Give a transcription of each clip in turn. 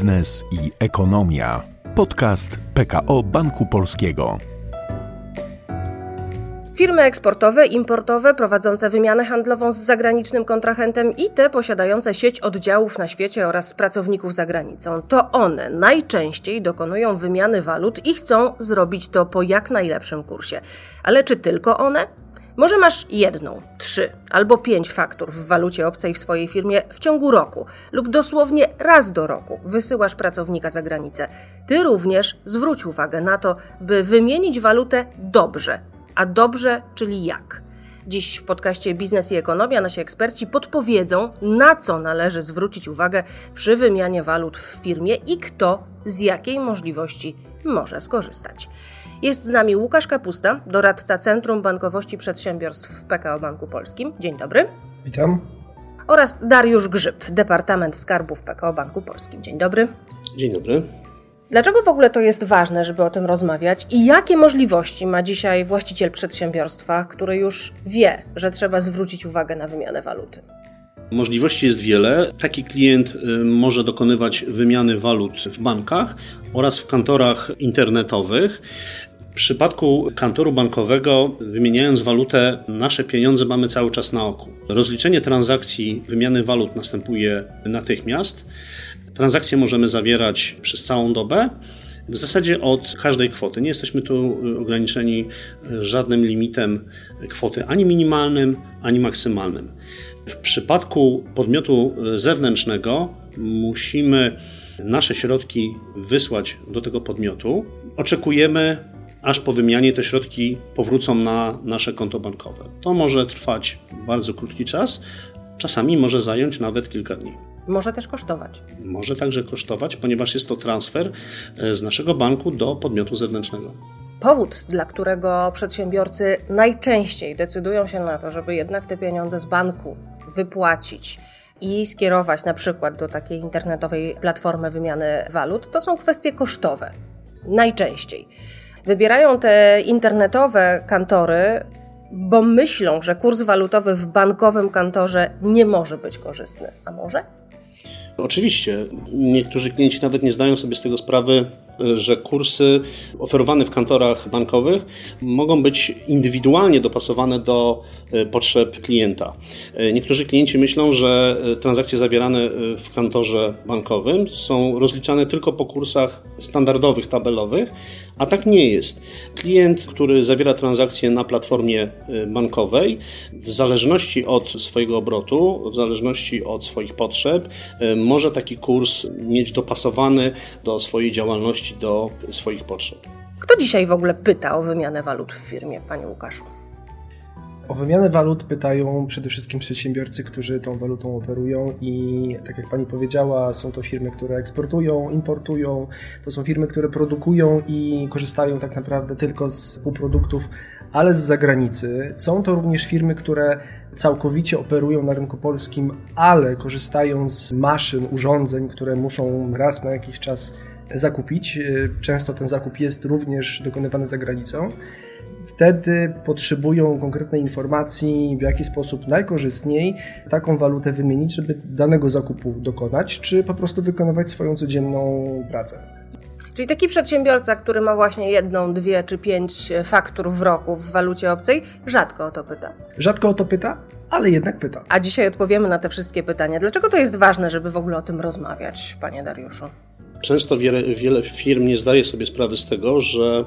biznes i ekonomia. Podcast PKO Banku Polskiego. Firmy eksportowe, importowe, prowadzące wymianę handlową z zagranicznym kontrahentem i te posiadające sieć oddziałów na świecie oraz pracowników za granicą. To one najczęściej dokonują wymiany walut i chcą zrobić to po jak najlepszym kursie. Ale czy tylko one? Może masz jedną, trzy albo pięć faktur w walucie obcej w swojej firmie w ciągu roku lub dosłownie raz do roku wysyłasz pracownika za granicę. Ty również zwróć uwagę na to, by wymienić walutę dobrze. A dobrze, czyli jak? Dziś w podcaście Biznes i Ekonomia nasi eksperci podpowiedzą, na co należy zwrócić uwagę przy wymianie walut w firmie i kto z jakiej możliwości może skorzystać. Jest z nami Łukasz Kapusta, doradca Centrum Bankowości Przedsiębiorstw w PKO Banku Polskim. Dzień dobry. Witam. Oraz Dariusz Grzyb, Departament Skarbu w PKO Banku Polskim. Dzień dobry. Dzień dobry. Dlaczego w ogóle to jest ważne, żeby o tym rozmawiać i jakie możliwości ma dzisiaj właściciel przedsiębiorstwa, który już wie, że trzeba zwrócić uwagę na wymianę waluty? Możliwości jest wiele. Taki klient y, może dokonywać wymiany walut w bankach oraz w kantorach internetowych. W przypadku kantoru bankowego, wymieniając walutę, nasze pieniądze mamy cały czas na oku. Rozliczenie transakcji wymiany walut następuje natychmiast. Transakcje możemy zawierać przez całą dobę. W zasadzie od każdej kwoty. Nie jesteśmy tu ograniczeni żadnym limitem kwoty, ani minimalnym, ani maksymalnym. W przypadku podmiotu zewnętrznego musimy nasze środki wysłać do tego podmiotu. Oczekujemy aż po wymianie te środki powrócą na nasze konto bankowe. To może trwać bardzo krótki czas, czasami może zająć nawet kilka dni. Może też kosztować. Może także kosztować, ponieważ jest to transfer e, z naszego banku do podmiotu zewnętrznego. Powód, dla którego przedsiębiorcy najczęściej decydują się na to, żeby jednak te pieniądze z banku wypłacić i skierować na przykład do takiej internetowej platformy wymiany walut, to są kwestie kosztowe. Najczęściej. Wybierają te internetowe kantory, bo myślą, że kurs walutowy w bankowym kantorze nie może być korzystny. A może? Oczywiście. Niektórzy klienci nawet nie zdają sobie z tego sprawy, że kursy oferowane w kantorach bankowych mogą być indywidualnie dopasowane do e, potrzeb klienta. E, niektórzy klienci myślą, że e, transakcje zawierane w kantorze bankowym są rozliczane tylko po kursach standardowych, tabelowych, a tak nie jest. Klient, który zawiera transakcje na platformie bankowej, w zależności od swojego obrotu, w zależności od swoich potrzeb, może taki kurs mieć dopasowany do swojej działalności do swoich potrzeb. Kto dzisiaj w ogóle pyta o wymianę walut w firmie, panie Łukaszu? O wymianę walut pytają przede wszystkim przedsiębiorcy, którzy tą walutą operują i tak jak pani powiedziała, są to firmy, które eksportują, importują, to są firmy, które produkują i korzystają tak naprawdę tylko z półproduktów, ale z zagranicy. Są to również firmy, które całkowicie operują na rynku polskim, ale korzystają z maszyn, urządzeń, które muszą raz na jakiś czas zakupić. E, często ten zakup jest również dokonywany za granicą. Wtedy potrzebują konkretnej informacji, w jaki sposób najkorzystniej taką walutę wymienić, żeby danego zakupu dokonać, czy po prostu wykonywać swoją codzienną pracę. Czyli taki przedsiębiorca, który ma właśnie jedną, dwie czy pięć faktur w roku w walucie obcej, rzadko o to pyta. Rzadko o to pyta, ale jednak pyta. A dzisiaj odpowiemy na te wszystkie pytania. Dlaczego to jest ważne, żeby w ogóle o tym rozmawiać, panie Dariuszu? Często wiele, wiele firm nie zdaje sobie sprawy z tego, że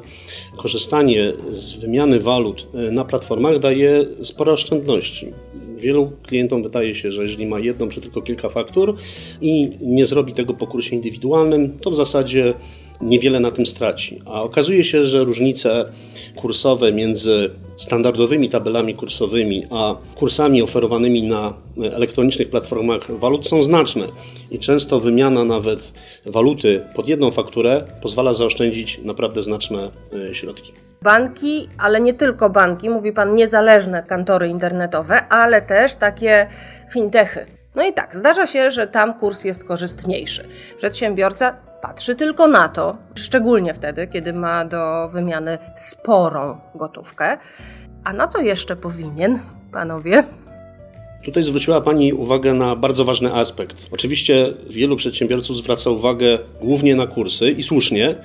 korzystanie z wymiany walut e, na platformach daje spore oszczędności. Wielu klientom wydaje się, że jeżeli ma jedną czy tylko kilka faktur i nie zrobi tego po kursie indywidualnym, to w zasadzie niewiele na tym straci. A okazuje się, że różnice kursowe między standardowymi tabelami kursowymi a kursami oferowanymi na elektronicznych platformach walut są znaczne i często wymiana nawet waluty pod jedną fakturę pozwala zaoszczędzić naprawdę znaczne e, środki. Banki, ale nie tylko banki, mówi Pan niezależne kantory internetowe, ale też takie fintechy. No i tak, zdarza się, że tam kurs jest korzystniejszy. Przedsiębiorca patrzy tylko na to, szczególnie wtedy, kiedy ma do wymiany sporą gotówkę. A na co jeszcze powinien, panowie? Tutaj zwróciła Pani uwagę na bardzo ważny aspekt. Oczywiście wielu przedsiębiorców zwraca uwagę głównie na kursy i słusznie,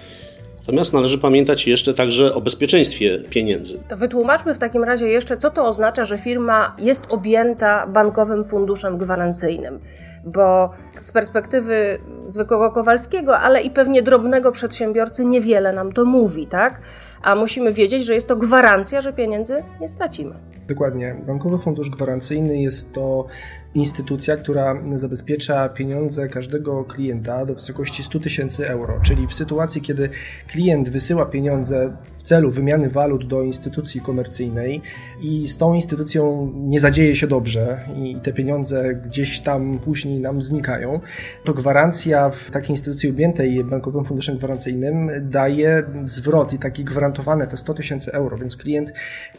Natomiast należy pamiętać jeszcze także o bezpieczeństwie pieniędzy. To wytłumaczmy w takim razie jeszcze, co to oznacza, że firma jest objęta bankowym funduszem gwarancyjnym. Bo z perspektywy zwykłego Kowalskiego, ale i pewnie drobnego przedsiębiorcy niewiele nam to mówi, tak? A musimy wiedzieć, że jest to gwarancja, że pieniędzy nie stracimy. Dokładnie. Bankowy Fundusz Gwarancyjny jest to instytucja, która zabezpiecza pieniądze każdego klienta do wysokości 100 tysięcy euro. Czyli w sytuacji, kiedy klient wysyła pieniądze w celu wymiany walut do instytucji komercyjnej i z tą instytucją nie zadzieje się dobrze i te pieniądze gdzieś tam później nam znikają, to gwarancja w takiej instytucji objętej Bankowym Funduszem Gwarancyjnym daje zwrot i taki gwarantowane te 100 tysięcy euro, więc klient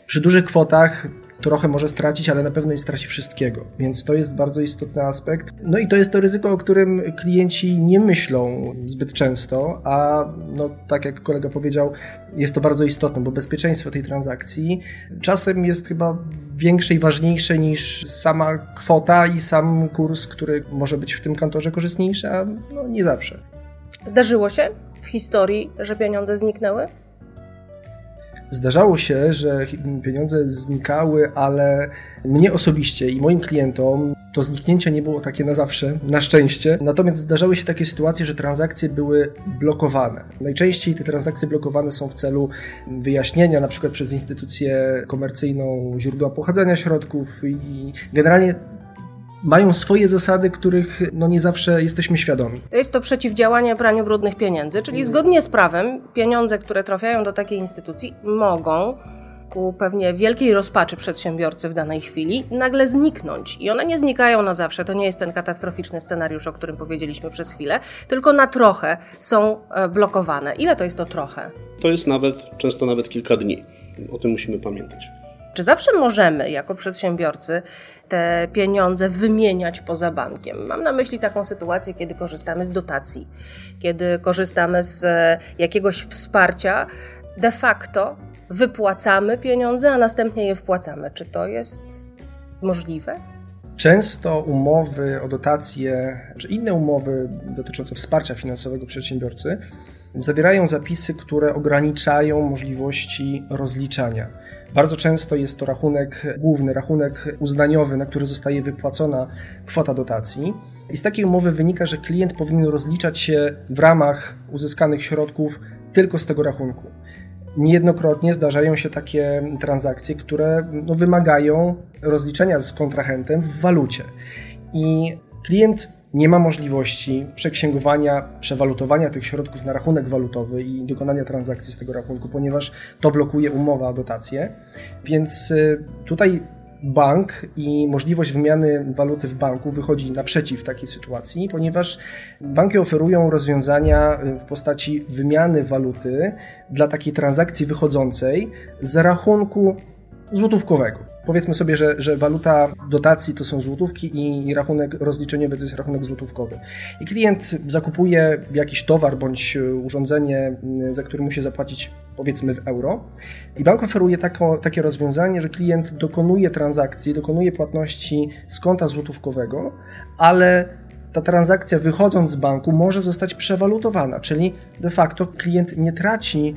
przy dużych kwotach trochę może stracić, ale na pewno nie straci wszystkiego. Więc to jest bardzo istotny aspekt. No i to jest to ryzyko, o którym klienci nie myślą zbyt często, a no, tak jak kolega powiedział, jest to bardzo istotne, bo bezpieczeństwo tej transakcji czasem jest chyba większe i ważniejsze niż sama kwota i sam kurs, który może być w tym kantorze korzystniejszy, a no, nie zawsze. Zdarzyło się w historii, że pieniądze zniknęły? Zdarzało się, że pieniądze znikały, ale mnie osobiście i moim klientom to zniknięcie nie było takie na zawsze, na szczęście. Natomiast zdarzały się takie sytuacje, że transakcje były blokowane. Najczęściej te transakcje blokowane są w celu wyjaśnienia, na przykład przez instytucję komercyjną źródła pochodzenia środków i generalnie mają swoje zasady, których no nie zawsze jesteśmy świadomi. To jest to przeciwdziałanie praniu brudnych pieniędzy, czyli zgodnie z prawem pieniądze, które trafiają do takiej instytucji mogą ku pewnie wielkiej rozpaczy przedsiębiorcy w danej chwili nagle zniknąć. I one nie znikają na zawsze. To nie jest ten katastroficzny scenariusz, o którym powiedzieliśmy przez chwilę, tylko na trochę są e, blokowane. Ile to jest to trochę? To jest nawet, często nawet kilka dni. O tym musimy pamiętać. Czy zawsze możemy jako przedsiębiorcy te pieniądze wymieniać poza bankiem? Mam na myśli taką sytuację, kiedy korzystamy z dotacji, kiedy korzystamy z e, jakiegoś wsparcia, de facto wypłacamy pieniądze, a następnie je wpłacamy. Czy to jest możliwe? Często umowy o dotacje, czy inne umowy dotyczące wsparcia finansowego przedsiębiorcy zawierają zapisy, które ograniczają możliwości rozliczania. Bardzo często jest to rachunek główny, rachunek uznaniowy, na który zostaje wypłacona kwota dotacji. I z takiej umowy wynika, że klient powinien rozliczać się w ramach uzyskanych środków tylko z tego rachunku. Niejednokrotnie zdarzają się takie transakcje, które no, wymagają rozliczenia z kontrahentem w walucie. I klient nie ma możliwości przeksięgowania, przewalutowania tych środków na rachunek walutowy i dokonania transakcji z tego rachunku, ponieważ to blokuje umowa o dotację. Więc y, tutaj bank i możliwość wymiany waluty w banku wychodzi naprzeciw takiej sytuacji, ponieważ banki oferują rozwiązania y, w postaci wymiany waluty dla takiej transakcji wychodzącej z rachunku złotówkowego. Powiedzmy sobie, że, że waluta dotacji to są złotówki i rachunek rozliczeniowy to jest rachunek złotówkowy. I klient zakupuje jakiś towar bądź urządzenie, za który musi zapłacić powiedzmy w euro. I bank oferuje tako, takie rozwiązanie, że klient dokonuje transakcji, dokonuje płatności z konta złotówkowego, ale ta transakcja wychodząc z banku może zostać przewalutowana, czyli de facto klient nie traci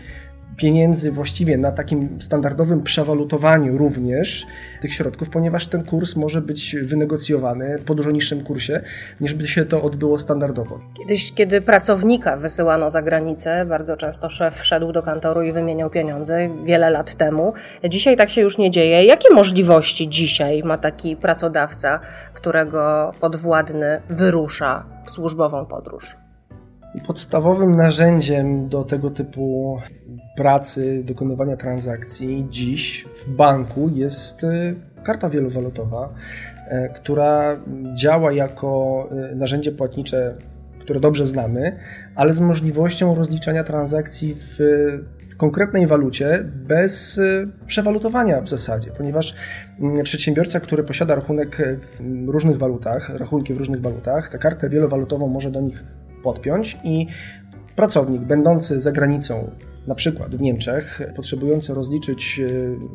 pieniędzy właściwie na takim standardowym przewalutowaniu również tych środków, ponieważ ten kurs może być wynegocjowany po dużo niższym kursie, niż by się to odbyło standardowo. Kiedyś, kiedy pracownika wysyłano za granicę, bardzo często szef szedł do kantoru i wymieniał pieniądze wiele lat temu. Dzisiaj tak się już nie dzieje. Jakie możliwości dzisiaj ma taki pracodawca, którego podwładny wyrusza w służbową podróż? Podstawowym narzędziem do tego typu pracy, dokonywania transakcji dziś w banku jest y, karta wielowalutowa, e, która działa jako y, narzędzie płatnicze, które dobrze znamy, ale z możliwością rozliczania transakcji w konkretnej walucie bez y, przewalutowania w zasadzie, ponieważ mm, przedsiębiorca, który posiada rachunek w różnych walutach, rachunki w różnych walutach, tę kartę wielowalutową może do nich podpiąć i pracownik będący za granicą na przykład w Niemczech, potrzebujące rozliczyć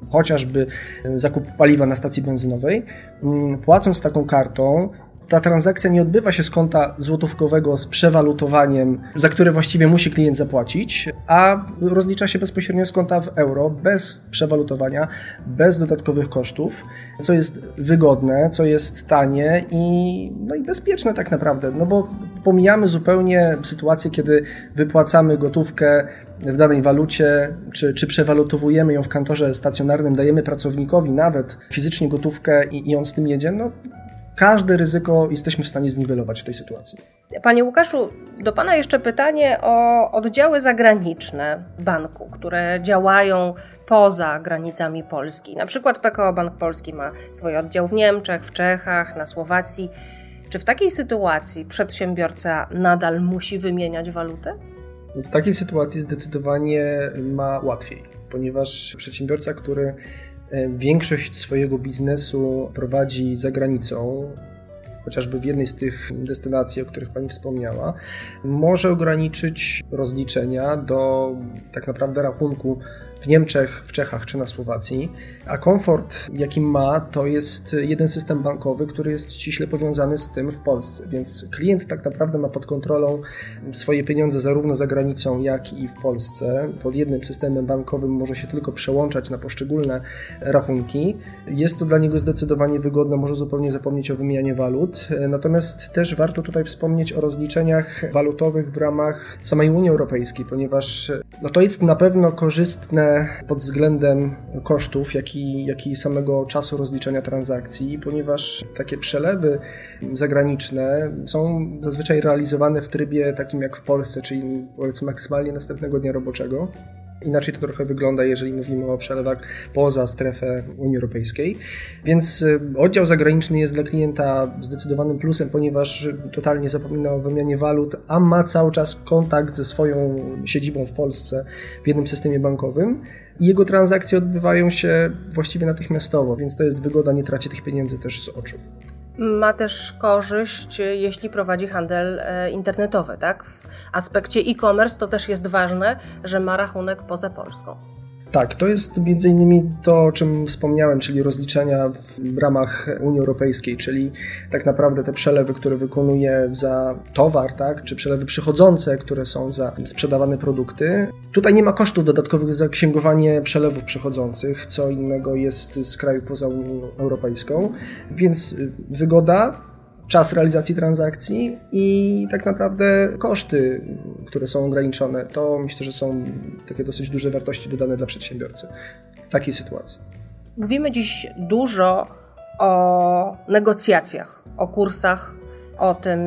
chociażby zakup paliwa na stacji benzynowej, mm, płacąc taką kartą, ta transakcja nie odbywa się z konta złotówkowego z przewalutowaniem, za które właściwie musi klient zapłacić, a rozlicza się bezpośrednio z konta w euro, bez przewalutowania, bez dodatkowych kosztów, co jest wygodne, co jest tanie i, no i bezpieczne tak naprawdę, no bo pomijamy zupełnie sytuację, kiedy wypłacamy gotówkę w danej walucie, czy, czy przewalutowujemy ją w kantorze stacjonarnym, dajemy pracownikowi nawet fizycznie gotówkę i, i on z tym jedzie, no każde ryzyko jesteśmy w stanie zniwelować w tej sytuacji. Panie Łukaszu, do Pana jeszcze pytanie o oddziały zagraniczne banku, które działają poza granicami Polski. Na przykład PKO Bank Polski ma swój oddział w Niemczech, w Czechach, na Słowacji. Czy w takiej sytuacji przedsiębiorca nadal musi wymieniać walutę? W takiej sytuacji zdecydowanie ma łatwiej, ponieważ przedsiębiorca, który większość swojego biznesu prowadzi za granicą, chociażby w jednej z tych destynacji, o których Pani wspomniała, może ograniczyć rozliczenia do tak naprawdę rachunku w Niemczech, w Czechach czy na Słowacji, a komfort, jaki ma, to jest jeden system bankowy, który jest ściśle powiązany z tym w Polsce, więc klient tak naprawdę ma pod kontrolą swoje pieniądze zarówno za granicą, jak i w Polsce. Pod jednym systemem bankowym może się tylko przełączać na poszczególne rachunki. Jest to dla niego zdecydowanie wygodne, może zupełnie zapomnieć o wymianie walut. Natomiast też warto tutaj wspomnieć o rozliczeniach walutowych w ramach samej Unii Europejskiej, ponieważ no to jest na pewno korzystne pod względem kosztów, jak i, jak i samego czasu rozliczenia transakcji, ponieważ takie przelewy zagraniczne są zazwyczaj realizowane w trybie takim jak w Polsce, czyli powiedzmy maksymalnie następnego dnia roboczego. Inaczej to trochę wygląda, jeżeli mówimy o przelewach poza strefę Unii Europejskiej. Więc y, oddział zagraniczny jest dla klienta zdecydowanym plusem, ponieważ totalnie zapomina o wymianie walut, a ma cały czas kontakt ze swoją siedzibą w Polsce w jednym systemie bankowym. I jego transakcje odbywają się właściwie natychmiastowo, więc to jest wygoda, nie traci tych pieniędzy też z oczu ma też korzyść, jeśli prowadzi handel e, internetowy. Tak? W aspekcie e-commerce to też jest ważne, że ma rachunek poza Polską. Tak, to jest między innymi to, o czym wspomniałem, czyli rozliczenia w ramach Unii Europejskiej, czyli tak naprawdę te przelewy, które wykonuje za towar, tak, czy przelewy przychodzące, które są za sprzedawane produkty. Tutaj nie ma kosztów dodatkowych za księgowanie przelewów przychodzących, co innego jest z kraju poza Unią Europejską, więc wygoda czas realizacji transakcji i tak naprawdę koszty, które są ograniczone. To myślę, że są takie dosyć duże wartości dodane dla przedsiębiorcy w takiej sytuacji. Mówimy dziś dużo o negocjacjach, o kursach, o tym,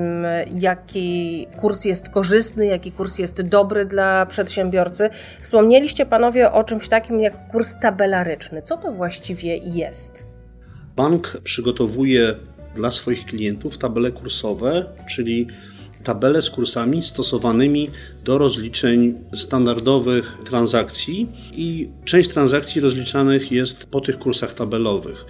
jaki kurs jest korzystny, jaki kurs jest dobry dla przedsiębiorcy. Wspomnieliście panowie o czymś takim jak kurs tabelaryczny. Co to właściwie jest? Bank przygotowuje dla swoich klientów tabele kursowe, czyli tabele z kursami stosowanymi do rozliczeń standardowych transakcji i część transakcji rozliczanych jest po tych kursach tabelowych.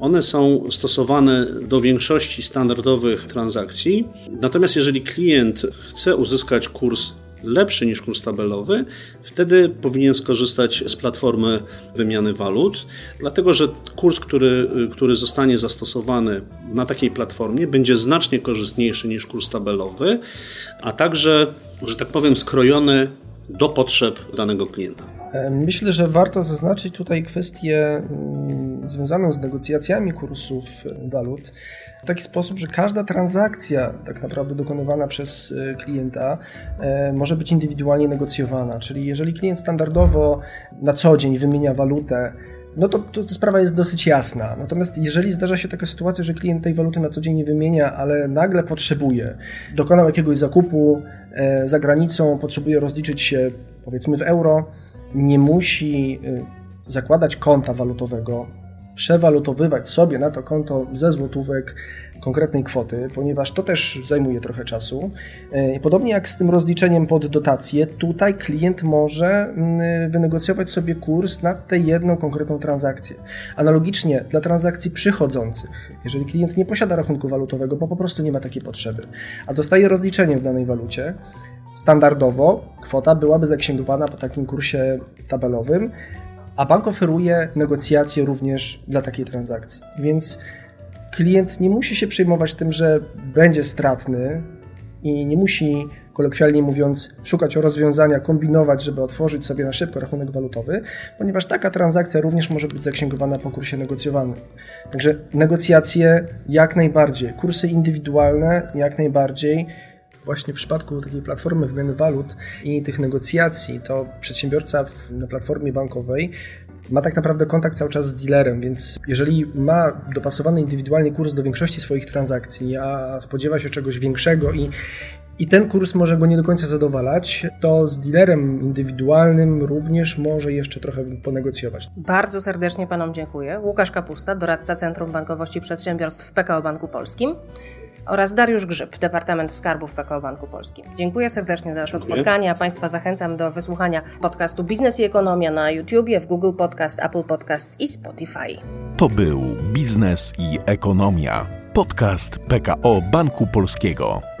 One są stosowane do większości standardowych transakcji, natomiast jeżeli klient chce uzyskać kurs lepszy niż kurs tabelowy, wtedy powinien skorzystać z platformy wymiany walut, dlatego że kurs, który, który zostanie zastosowany na takiej platformie, będzie znacznie korzystniejszy niż kurs tabelowy, a także, że tak powiem, skrojony do potrzeb danego klienta. Myślę, że warto zaznaczyć tutaj kwestię mm, związaną z negocjacjami kursów walut w taki sposób, że każda transakcja tak naprawdę dokonywana przez e, klienta e, może być indywidualnie negocjowana. Czyli jeżeli klient standardowo na co dzień wymienia walutę, no to, to sprawa jest dosyć jasna. Natomiast jeżeli zdarza się taka sytuacja, że klient tej waluty na co dzień nie wymienia, ale nagle potrzebuje, dokonał jakiegoś zakupu e, za granicą, potrzebuje rozliczyć się powiedzmy w euro, nie musi zakładać konta walutowego, przewalutowywać sobie na to konto ze złotówek konkretnej kwoty, ponieważ to też zajmuje trochę czasu. E, podobnie jak z tym rozliczeniem pod dotację, tutaj klient może mm, wynegocjować sobie kurs na tę jedną konkretną transakcję. Analogicznie dla transakcji przychodzących, jeżeli klient nie posiada rachunku walutowego, bo po prostu nie ma takiej potrzeby, a dostaje rozliczenie w danej walucie, Standardowo kwota byłaby zaksięgowana po takim kursie tabelowym, a bank oferuje negocjacje również dla takiej transakcji. Więc klient nie musi się przejmować tym, że będzie stratny i nie musi, kolokwialnie mówiąc, szukać rozwiązania, kombinować, żeby otworzyć sobie na szybko rachunek walutowy, ponieważ taka transakcja również może być zaksięgowana po kursie negocjowanym. Także negocjacje jak najbardziej, kursy indywidualne jak najbardziej. Właśnie w przypadku takiej platformy wymiany walut i tych negocjacji, to przedsiębiorca na platformie bankowej ma tak naprawdę kontakt cały czas z dealerem, więc jeżeli ma dopasowany indywidualnie kurs do większości swoich transakcji, a spodziewa się czegoś większego i i ten kurs może go nie do końca zadowalać, to z dealerem indywidualnym również może jeszcze trochę ponegocjować. Bardzo serdecznie Panom dziękuję. Łukasz Kapusta, doradca Centrum Bankowości Przedsiębiorstw w PKO Banku Polskim oraz Dariusz Grzyb, Departament Skarbu w PKO Banku Polskim. Dziękuję serdecznie za to spotkanie, a Państwa zachęcam do wysłuchania podcastu Biznes i Ekonomia na YouTubie, w Google Podcast, Apple Podcast i Spotify. To był Biznes i Ekonomia, podcast PKO Banku Polskiego.